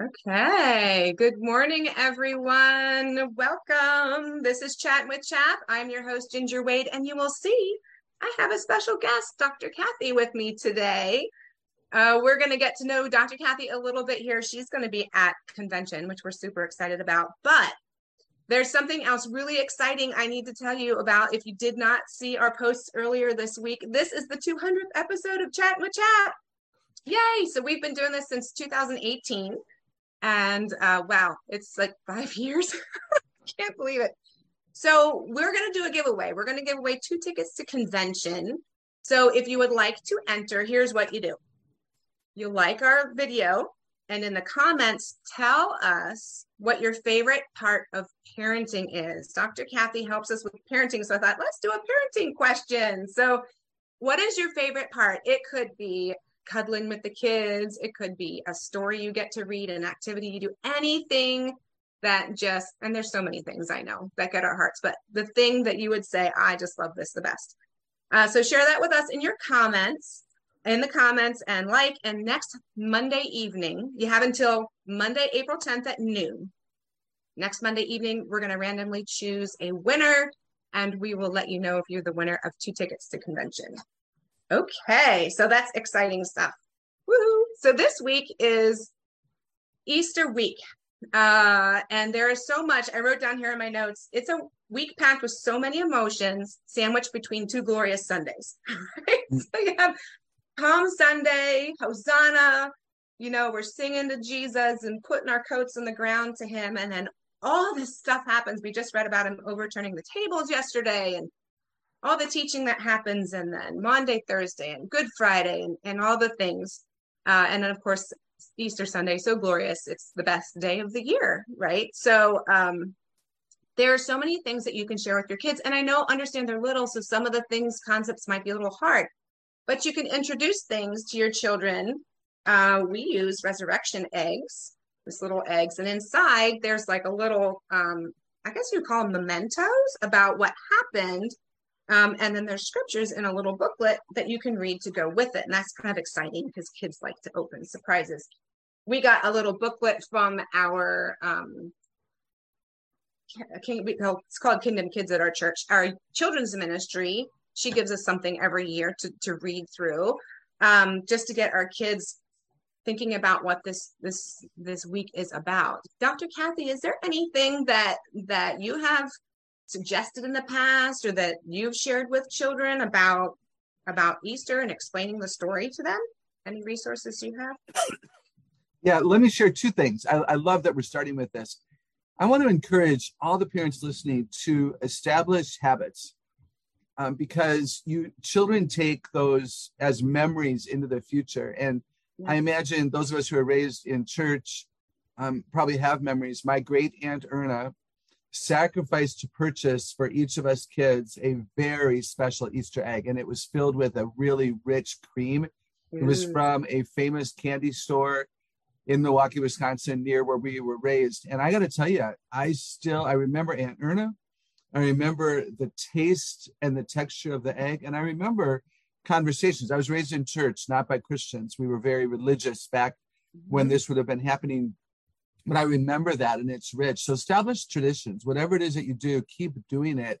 Okay. Good morning, everyone. Welcome. This is Chat with Chap. I'm your host, Ginger Wade, and you will see I have a special guest, Dr. Kathy, with me today. Uh, we're going to get to know Dr. Kathy a little bit here. She's going to be at convention, which we're super excited about. But there's something else really exciting I need to tell you about. If you did not see our posts earlier this week, this is the 200th episode of Chat with Chap. Yay! So we've been doing this since 2018. And uh, wow, it's like five years. Can't believe it. So we're going to do a giveaway. We're going to give away two tickets to convention. So if you would like to enter, here's what you do. You like our video and in the comments, tell us what your favorite part of parenting is. Dr. Kathy helps us with parenting. So I thought, let's do a parenting question. So, what is your favorite part? It could be cuddling with the kids, it could be a story you get to read, an activity you do, anything that just, and there's so many things I know that get our hearts, but the thing that you would say, I just love this the best. Uh, so, share that with us in your comments in the comments and like. And next Monday evening, you have until Monday, April 10th at noon. Next Monday evening, we're going to randomly choose a winner and we will let you know if you're the winner of two tickets to convention. Okay, so that's exciting stuff. Woohoo! So this week is Easter week. Uh, and there is so much I wrote down here in my notes. It's a week packed with so many emotions, sandwiched between two glorious Sundays. Right? so you have Palm Sunday, Hosanna, you know, we're singing to Jesus and putting our coats on the ground to him. And then all this stuff happens. We just read about him overturning the tables yesterday and all the teaching that happens. And then Monday, Thursday, and Good Friday, and, and all the things. Uh, and then, of course, Easter Sunday, so glorious. It's the best day of the year, right? So, um, there are so many things that you can share with your kids. And I know, understand they're little, so some of the things, concepts might be a little hard but you can introduce things to your children. Uh, we use resurrection eggs, this little eggs, and inside there's like a little, um, I guess you call them mementos about what happened. Um, and then there's scriptures in a little booklet that you can read to go with it. And that's kind of exciting because kids like to open surprises. We got a little booklet from our um, King, it's called Kingdom Kids at our church, our children's ministry she gives us something every year to, to read through um, just to get our kids thinking about what this this this week is about dr kathy is there anything that that you have suggested in the past or that you've shared with children about about easter and explaining the story to them? Any resources you have? Yeah let me share two things. I, I love that we're starting with this. I want to encourage all the parents listening to establish habits um, because you children take those as memories into the future. And i imagine those of us who are raised in church um, probably have memories. My great aunt erna sacrificed to purchase for each of us kids a very special easter egg and it was filled with a really rich cream it was mm. from a famous candy store in milwaukee wisconsin near where we were raised and i got to tell you i still i remember aunt erna I remember the taste and the texture of the egg. And I remember conversations. I was raised in church, not by Christians. We were very religious back when mm-hmm. this would have been happening. But I remember that and it's rich. So establish traditions. Whatever it is that you do, keep doing it.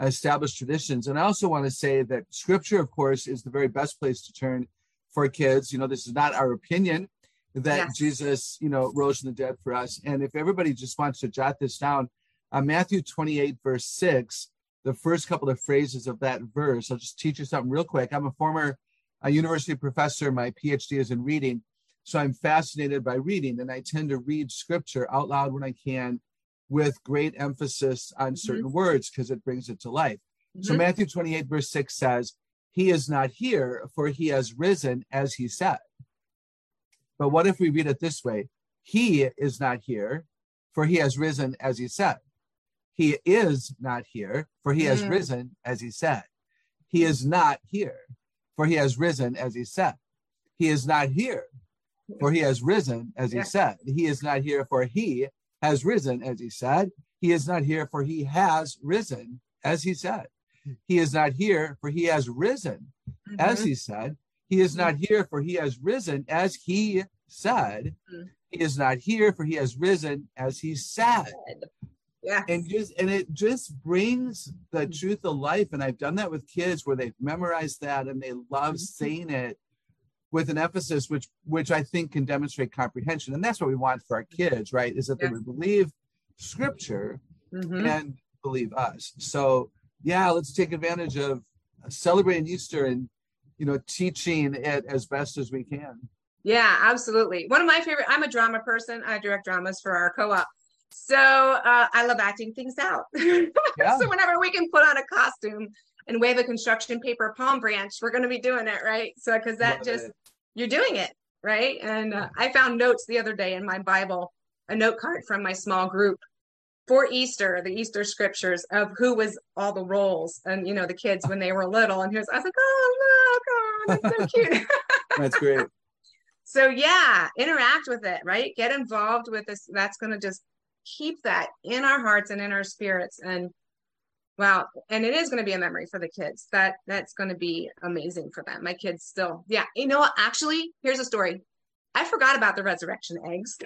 Establish traditions. And I also want to say that scripture, of course, is the very best place to turn for kids. You know, this is not our opinion that yes. Jesus, you know, rose from the dead for us. And if everybody just wants to jot this down, uh, Matthew 28, verse 6, the first couple of phrases of that verse, I'll just teach you something real quick. I'm a former uh, university professor. My PhD is in reading. So I'm fascinated by reading, and I tend to read scripture out loud when I can with great emphasis on mm-hmm. certain mm-hmm. words because it brings it to life. Mm-hmm. So Matthew 28, verse 6 says, He is not here, for he has risen as he said. But what if we read it this way? He is not here, for he has risen as he said. He is not here, for he has mm. risen as he said. He is not here, for he has risen as he said. He is not here, for he has risen as he said. He is not here, for he has risen as he said. He is not here, for he has risen as he said. He is not here, for he has risen as mm-hmm. he said. He is not here, for he has risen as he said. Mm-hmm. he is not here, for he has risen as he said. Yeah. And just and it just brings the Mm-hmm. truth of life. And I've done that with kids where they've memorized that and they love Mm-hmm. saying it with an emphasis which which I think can demonstrate comprehension. And that's what we want for our kids, right? Is that Yeah. they would believe scripture Mhm. and believe us. So yeah, let's take advantage of celebrating Easter and you know teaching it as best as we can. Yeah, absolutely. One of my favorite, I'm a drama person. I direct dramas for our co op. So uh, I love acting things out. Yeah. so whenever we can put on a costume and wave a construction paper palm branch, we're going to be doing it, right? So, because that Love just, it. You're doing it, right? And uh, I found notes the other day in my Bible, a note card from my small group for Easter, the Easter scriptures of who was all the roles and, you know, the kids when they were little. And here's, I was like, oh, look, oh, that's so cute. That's great. So yeah, interact with it, right? Get involved with this. That's going to just keep that in our hearts and in our spirits. And wow, and it is going to be a memory for the kids. That that's going to be amazing for them. My kids still, yeah. You know what? Actually, here's a story. I forgot about the resurrection eggs.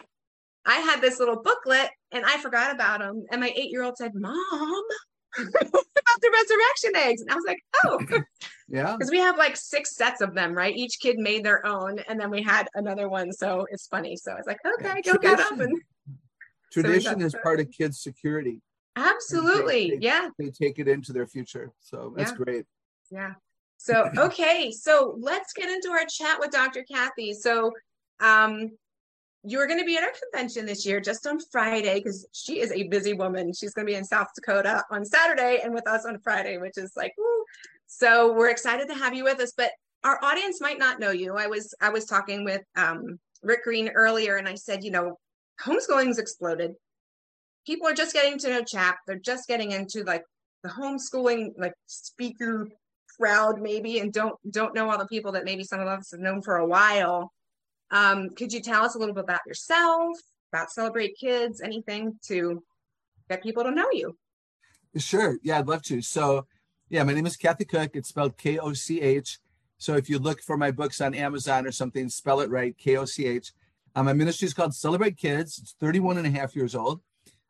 I had this little booklet and I forgot about them. And my eight year old said, Mom, about the resurrection eggs. And I was like, oh, Yeah. because we have like six sets of them, right? Each kid made their own, and then we had another one. So it's funny. So I was like, okay, Yeah, go get them. tradition. And Tradition got is part of kids' security. Absolutely, they- yeah, They take it into their future. So that's Yeah. great. yeah. So okay, so let's get into our chat with Dr. Kathy. So, um, you're going to be at our convention this year just on Friday because she is a busy woman. She's going to be in South Dakota on Saturday and with us on Friday, which is like, woo. so we're excited to have you with us. But our audience might not know you. I was I was talking with um, Rick Green earlier, and I said, you know, homeschooling's exploded. People are just getting to know CHAP. They're just getting into like the homeschooling like speaker crowd maybe, and don't don't know all the people that maybe some of us have known for a while. Um, could you tell us a little bit about yourself, about Celebrate Kids, anything to get people to know you? Sure. Yeah, I'd love to. So, yeah, my name is Kathy Koch. It's spelled K O C H. So if you look for my books on Amazon or something, spell it right, K O C H. Um, my ministry is called Celebrate Kids. It's 31 and a half years old.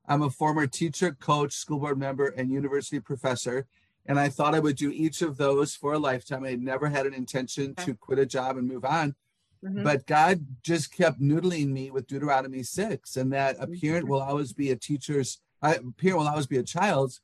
I'm a former teacher, coach, school board member, and university professor. And I thought I would do each of those for a lifetime. I never had an intention to quit a job and move on. Mhm. But God just kept noodling me with Deuteronomy 6 and that a Mm-hmm. parent will always be a teacher's, a parent will always be a child's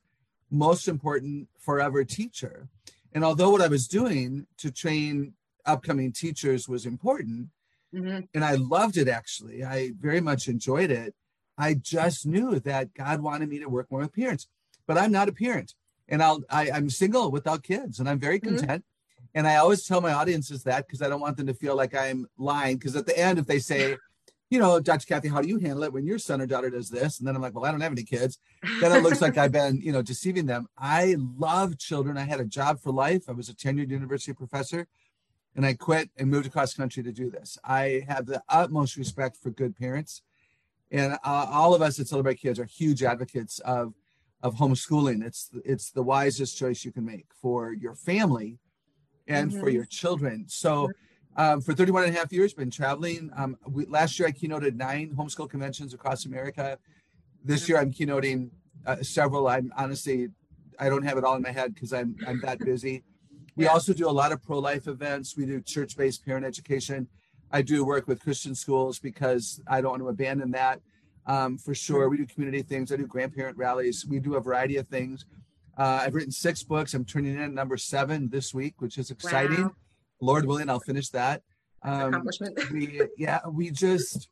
most important forever teacher. And although what I was doing to train upcoming teachers was important, Mhm. and I loved it actually, I very much enjoyed it. I just knew that God wanted me to work more with parents, but I'm not a parent, and I'll I, I'm single without kids, and I'm very Mhm. content. And I always tell my audiences that because I don't want them to feel like I'm lying. Because at the end, if they say, you know, Dr. Kathy, how do you handle it when your son or daughter does this? And then I'm like, well, I don't have any kids. Then it looks like I've been, you know, deceiving them. I love children. I had a job for life. I was a tenured university professor and I quit and moved across country to do this. I have the utmost respect for good parents. And uh, all of us at Celebrate Kids are huge advocates of, of homeschooling. It's, it's the wisest choice you can make for your family and for Mhm. your children. So um, for 31 and a half years, been traveling. Um, we, last year, I keynoted nine homeschool conventions across America. This year, I'm keynoting uh, several. I'm honestly, I don't have it all in my head because I'm I'm that busy. We Yeah. also do a lot of pro-life events. We do church-based parent education. I do work with Christian schools because I don't want to abandon that. Um, for sure, we do community things. I do grandparent rallies. We do a variety of things. Uh, I've written six books. I'm turning in number seven this week, which is exciting. Wow. Lord willing, I'll finish that. Um, accomplishment. we yeah we just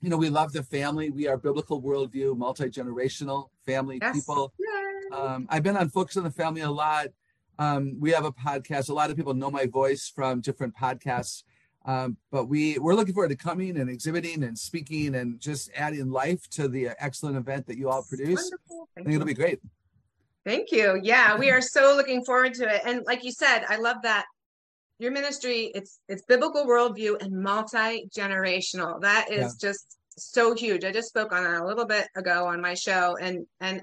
you know we love the family we are biblical worldview multi-generational family Yes. people um, i've been on focus on the family a lot um, we have a podcast a lot of people know my voice from different podcasts um, but we we're looking forward to coming and exhibiting and speaking and just adding life to the excellent event that you all produce i think it'll be great Thank you. Yeah, we are so looking forward to it. And like you said, I love that your ministry, it's it's biblical worldview and multi-generational. That is Yeah. just so huge. I just spoke on that a little bit ago on my show. And and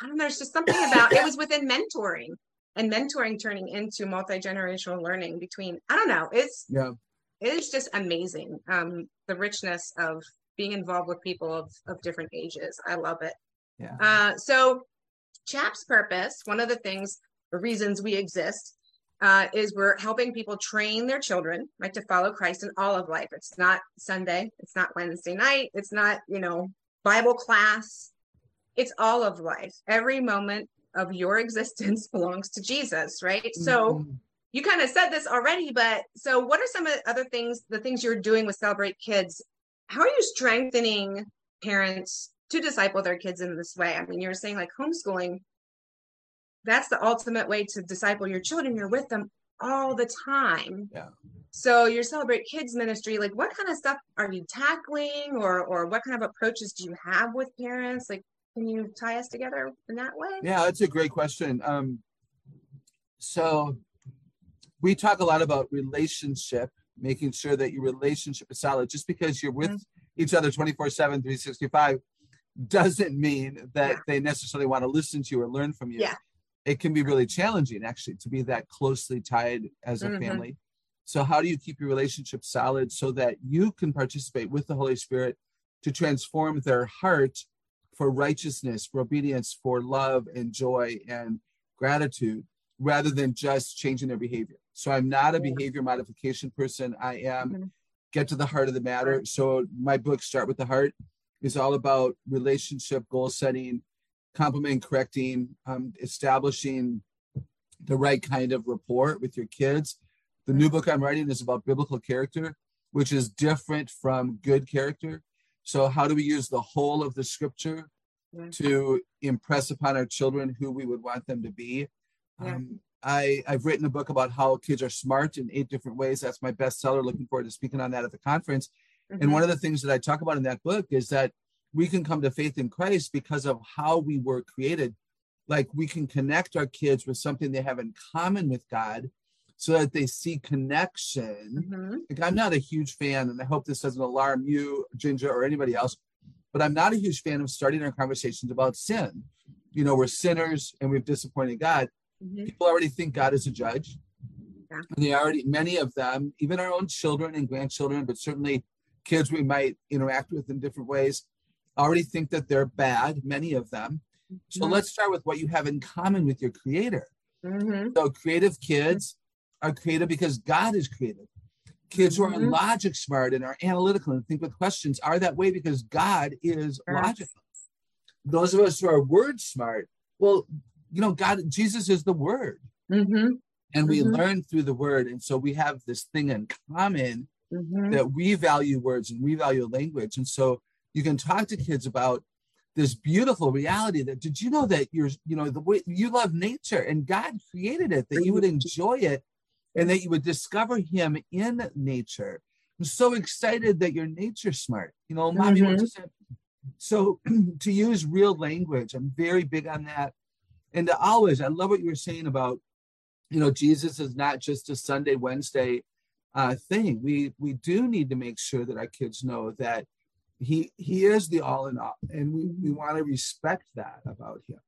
I don't know, there's just something about it was within mentoring and mentoring turning into multi-generational learning between I don't know. It's yeah it is just amazing. Um, the richness of being involved with people of, of different ages. I love it. Yeah. Uh, so CHAP's purpose, one of the things, the reasons we exist, uh, is we're helping people train their children, right, to follow Christ in all of life. It's not Sunday, it's not Wednesday night, it's not, you know, Bible class. It's all of life. Every moment of your existence belongs to Jesus, right? Mm-hmm. So you kind of said this already, but so what are some of the other things, the things you're doing with Celebrate Kids? How are you strengthening parents to disciple their kids in this way? I mean, you're saying like homeschooling, that's the ultimate way to disciple your children. You're with them all the time. Yeah. So your celebrate kids ministry, like what kind of stuff are you tackling or or what kind of approaches do you have with parents? Like can you tie us together in that way? Yeah, that's a great question. Um so we talk a lot about relationship, making sure that your relationship is solid. Just because you're with mm-hmm. each other 24 7, 365 doesn't mean that yeah. they necessarily want to listen to you or learn from you. Yeah it can be really challenging actually to be that closely tied as a mm-hmm. family. So, how do you keep your relationship solid so that you can participate with the Holy Spirit to transform their heart for righteousness, for obedience, for love and joy and gratitude, rather than just changing their behavior? So, I'm not a behavior modification person. I am mm-hmm. get to the heart of the matter. So, my book, Start with the Heart, is all about relationship goal setting complimenting, correcting, um, establishing the right kind of rapport with your kids. The new book I'm writing is about biblical character, which is different from good character. So, how do we use the whole of the scripture to impress upon our children who we would want them to be? Yeah. Um, I, I've written a book about how kids are smart in eight different ways. That's my bestseller. Looking forward to speaking on that at the conference. Mm-hmm. And one of the things that I talk about in that book is that we can come to faith in Christ because of how we were created. Like we can connect our kids with something they have in common with God so that they see connection. Mm-hmm. Like I'm not a huge fan, and I hope this doesn't alarm you, Ginger, or anybody else, but I'm not a huge fan of starting our conversations about sin. You know, we're sinners and we've disappointed God. Mm-hmm. People already think God is a judge. Yeah. And they already, many of them, even our own children and grandchildren, but certainly kids we might interact with in different ways, already think that they're bad, many of them. So mm-hmm. let's start with what you have in common with your creator. Mm-hmm. So creative kids are creative because God is creative. Kids who are mm-hmm. logic smart and are analytical and think with questions are that way because God is logical. Those of us who are word smart, well, you know, God, Jesus is the word. Mm-hmm. And we mm-hmm. learn through the word. And so we have this thing in common mm-hmm. that we value words and we value language. And so you can talk to kids about this beautiful reality that did you know that you're you know the way you love nature and god created it that you would enjoy it and that you would discover him in nature. I'm so excited that you're nature smart you know mom mm-hmm. so to use real language i'm very big on that. And to always i love what you were saying about you know jesus is not just a sunday wednesday uh, thing. We we do need to make sure that our kids know that he he is the all in all and we, we want to respect that about him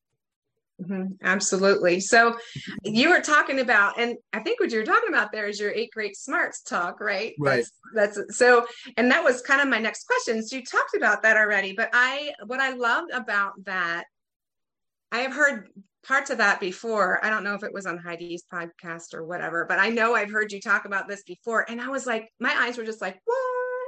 mm-hmm, absolutely so you were talking about and i think what you're talking about there is your eight great smarts talk right right that's, that's so and that was kind of my next question so you talked about that already but i what i loved about that i have heard parts of that before. I don't know if it was on Heidi's podcast or whatever, but I know I've heard you talk about this before. And I was like, my eyes were just like, what?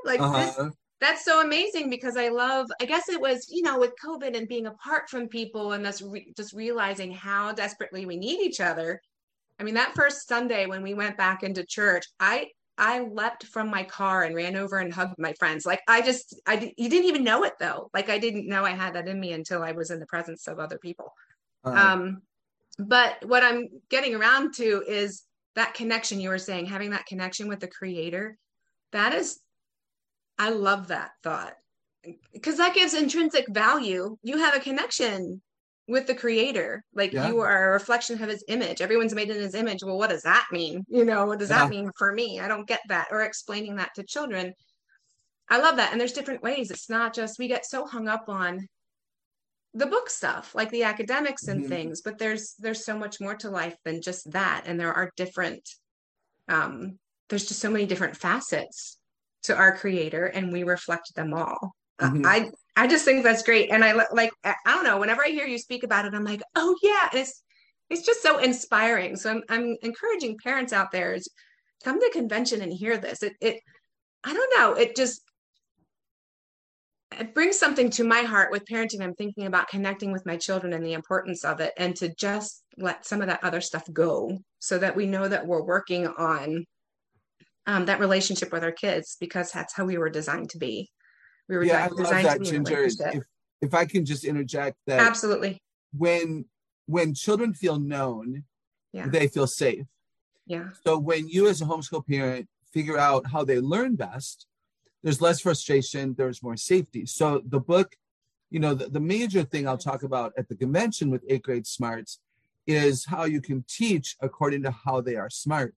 Like uh-huh. this that's so amazing because I love, I guess it was, you know, with COVID and being apart from people and us re- just realizing how desperately we need each other. I mean, that first Sunday when we went back into church, I, I leapt from my car and ran over and hugged my friends. Like I just, I, you didn't even know it though. Like I didn't know I had that in me until I was in the presence of other people. Uh-huh. Um, but what I'm getting around to is that connection you were saying, having that connection with the creator. That is I love that thought because that gives intrinsic value. You have a connection with the creator. Like yeah. you are a reflection of his image. Everyone's made in his image. Well, what does that mean? You know, what does yeah. that mean for me? I don't get that. Or explaining that to children. I love that. And there's different ways. It's not just we get so hung up on the book stuff, like the academics and mm-hmm. things, but there's there's so much more to life than just that. And there are different um there's just so many different facets to our creator and we reflect them all. Mm-hmm. I I just think that's great. And I like I don't know, whenever I hear you speak about it, I'm like, oh yeah, and it's it's just so inspiring. So I'm I'm encouraging parents out there to come to convention and hear this. It it I don't know, it just it brings something to my heart with parenting. I'm thinking about connecting with my children and the importance of it and to just let some of that other stuff go so that we know that we're working on um, that relationship with our kids because that's how we were designed to be. We were yeah, designed, I love that, Ginger. If, if I can just interject that absolutely when when children feel known, yeah. they feel safe. Yeah. So when you as a homeschool parent figure out how they learn best, there's less frustration, there's more safety. So the book, you know, the, the major thing I'll talk about at the convention with eight great smarts is how you can teach according to how they are smart.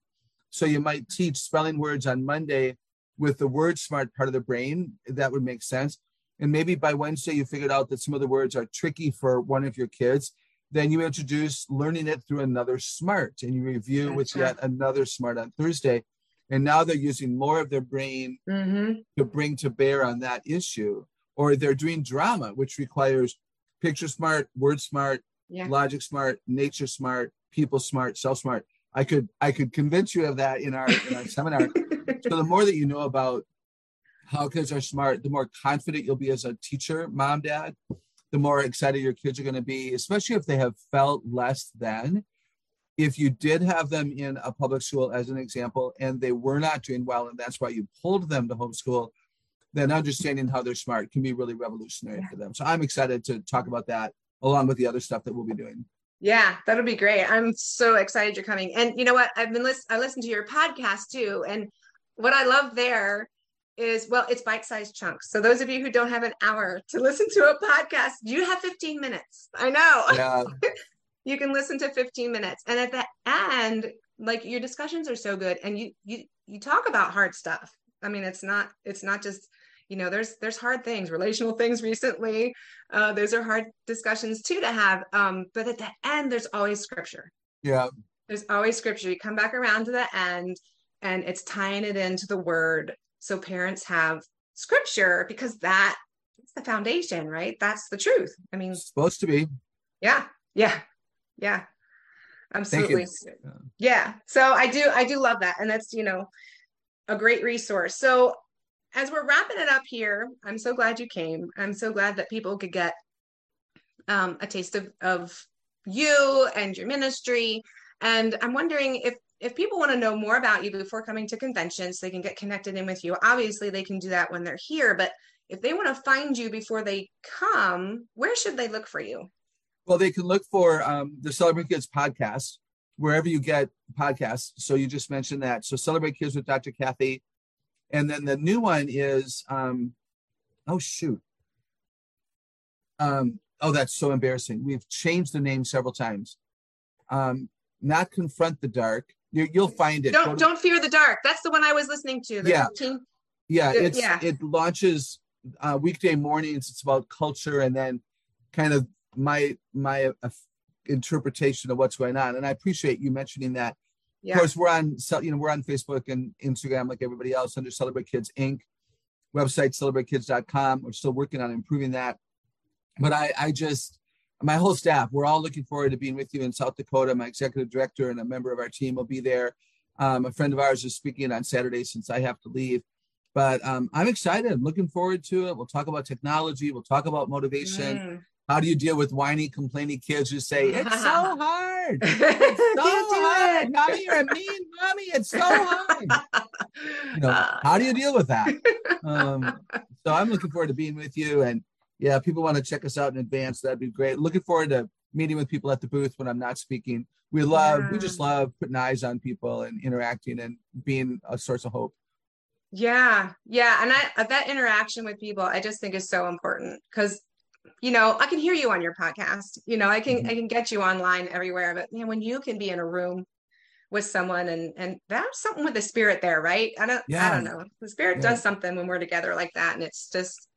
So you might teach spelling words on Monday with the word smart part of the brain. That would make sense. And maybe by Wednesday, you figured out that some of the words are tricky for one of your kids. Then you introduce learning it through another smart and you review with yet another smart on Thursday. And now they're using more of their brain mm-hmm. to bring to bear on that issue. Or they're doing drama, which requires picture smart, word smart, yeah. logic smart, nature smart, people smart, self smart. I could I could convince you of that in our in our seminar. So the more that you know about how kids are smart, the more confident you'll be as a teacher, mom, dad, the more excited your kids are going to be, especially if they have felt less than. If you did have them in a public school as an example and they were not doing well and that's why you pulled them to homeschool, then understanding how they're smart can be really revolutionary yeah. for them. So I'm excited to talk about that along with the other stuff that we'll be doing. Yeah, that'll be great. I'm so excited you're coming. And you know what? I've been list- I listened to your podcast too, and what I love there is well, it's bite-sized chunks. So those of you who don't have an hour to listen to a podcast, you have 15 minutes. I know. Yeah. you can listen to 15 minutes, and at the end, like your discussions are so good, and you you you talk about hard stuff. I mean, it's not it's not just you know there's there's hard things relational things recently. Uh, those are hard discussions too to have um, but at the end there's always scripture. Yeah. There's always scripture. You come back around to the end and it's tying it into the word. So parents have scripture because that it's the foundation right? That's the truth. I mean it's supposed to be. Yeah. Yeah. Yeah. Absolutely. Yeah. So i do i do love that. And that's you know a great resource. So as we're wrapping it up here, I'm so glad you came. I'm so glad that people could get um, a taste of, of you and your ministry. And I'm wondering if if people want to know more about you before coming to conventions, they can get connected in with you. Obviously, they can do that when they're here, but if they want to find you before they come, where should they look for you? Well, they can look for um, the Celebrate Kids podcast wherever you get podcasts. So you just mentioned that. So Celebrate Kids with Dr. Kathy and then the new one is, um, oh shoot. Um, oh, that's so embarrassing. We've changed the name several times. Um, not confront the dark. You, will find it. Don't don't fear the dark. That's the one I was listening to. The yeah, 15, yeah. It's yeah. it launches uh, weekday mornings. It's about culture and then kind of my my uh, interpretation of what's going on. And I appreciate you mentioning that yeah. Of course, we're on you know we're on Facebook and Instagram like everybody else under Celebrate Kids Inc. Website celebratekids.com. We're still working on improving that. But I I just my whole staff, we're all looking forward to being with you in South Dakota. My executive director and a member of our team will be there. Um, a friend of ours is speaking on Saturday since I have to leave. But um, I'm excited. I'm looking forward to it. We'll talk about technology. We'll talk about motivation. Mm. How do you deal with whiny, complaining kids who say, It's so hard. It's so hard. It. Mommy, you're a mean mommy. It's so hard. you know, how do you deal with that? Um, so I'm looking forward to being with you. And yeah, people want to check us out in advance. That'd be great. Looking forward to meeting with people at the booth when I'm not speaking. We love, yeah. we just love putting eyes on people and interacting and being a source of hope. Yeah, yeah, and I that interaction with people I just think is so important because you know, I can hear you on your podcast. You know, I can mm-hmm. I can get you online everywhere. But you know, when you can be in a room with someone and and that's something with the spirit there, right? I don't yeah. I don't know. The spirit yeah. does something when we're together like that, and it's just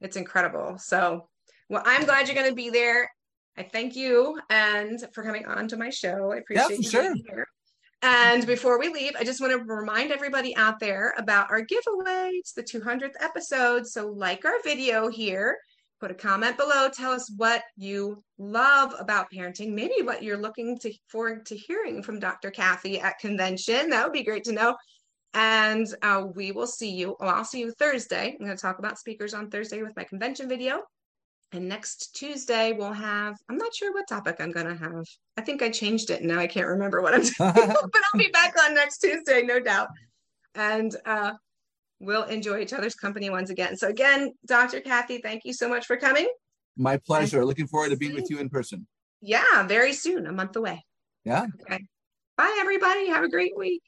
it's incredible. So, well, I'm glad you're going to be there. I thank you and for coming on to my show. I appreciate yeah, you sure. here. And before we leave, I just want to remind everybody out there about our giveaway. It's the 200th episode. So, like our video here, put a comment below. Tell us what you love about parenting, maybe what you're looking to, forward to hearing from Dr. Kathy at convention. That would be great to know. And uh, we will see you. Well, I'll see you Thursday. I'm going to talk about speakers on Thursday with my convention video. And next Tuesday, we'll have, I'm not sure what topic I'm going to have. I think I changed it. Now I can't remember what I'm about, but I'll be back on next Tuesday, no doubt. And uh, we'll enjoy each other's company once again. So, again, Dr. Kathy, thank you so much for coming. My pleasure. Looking forward to being with you in person. Yeah, very soon, a month away. Yeah. Okay. Bye, everybody. Have a great week.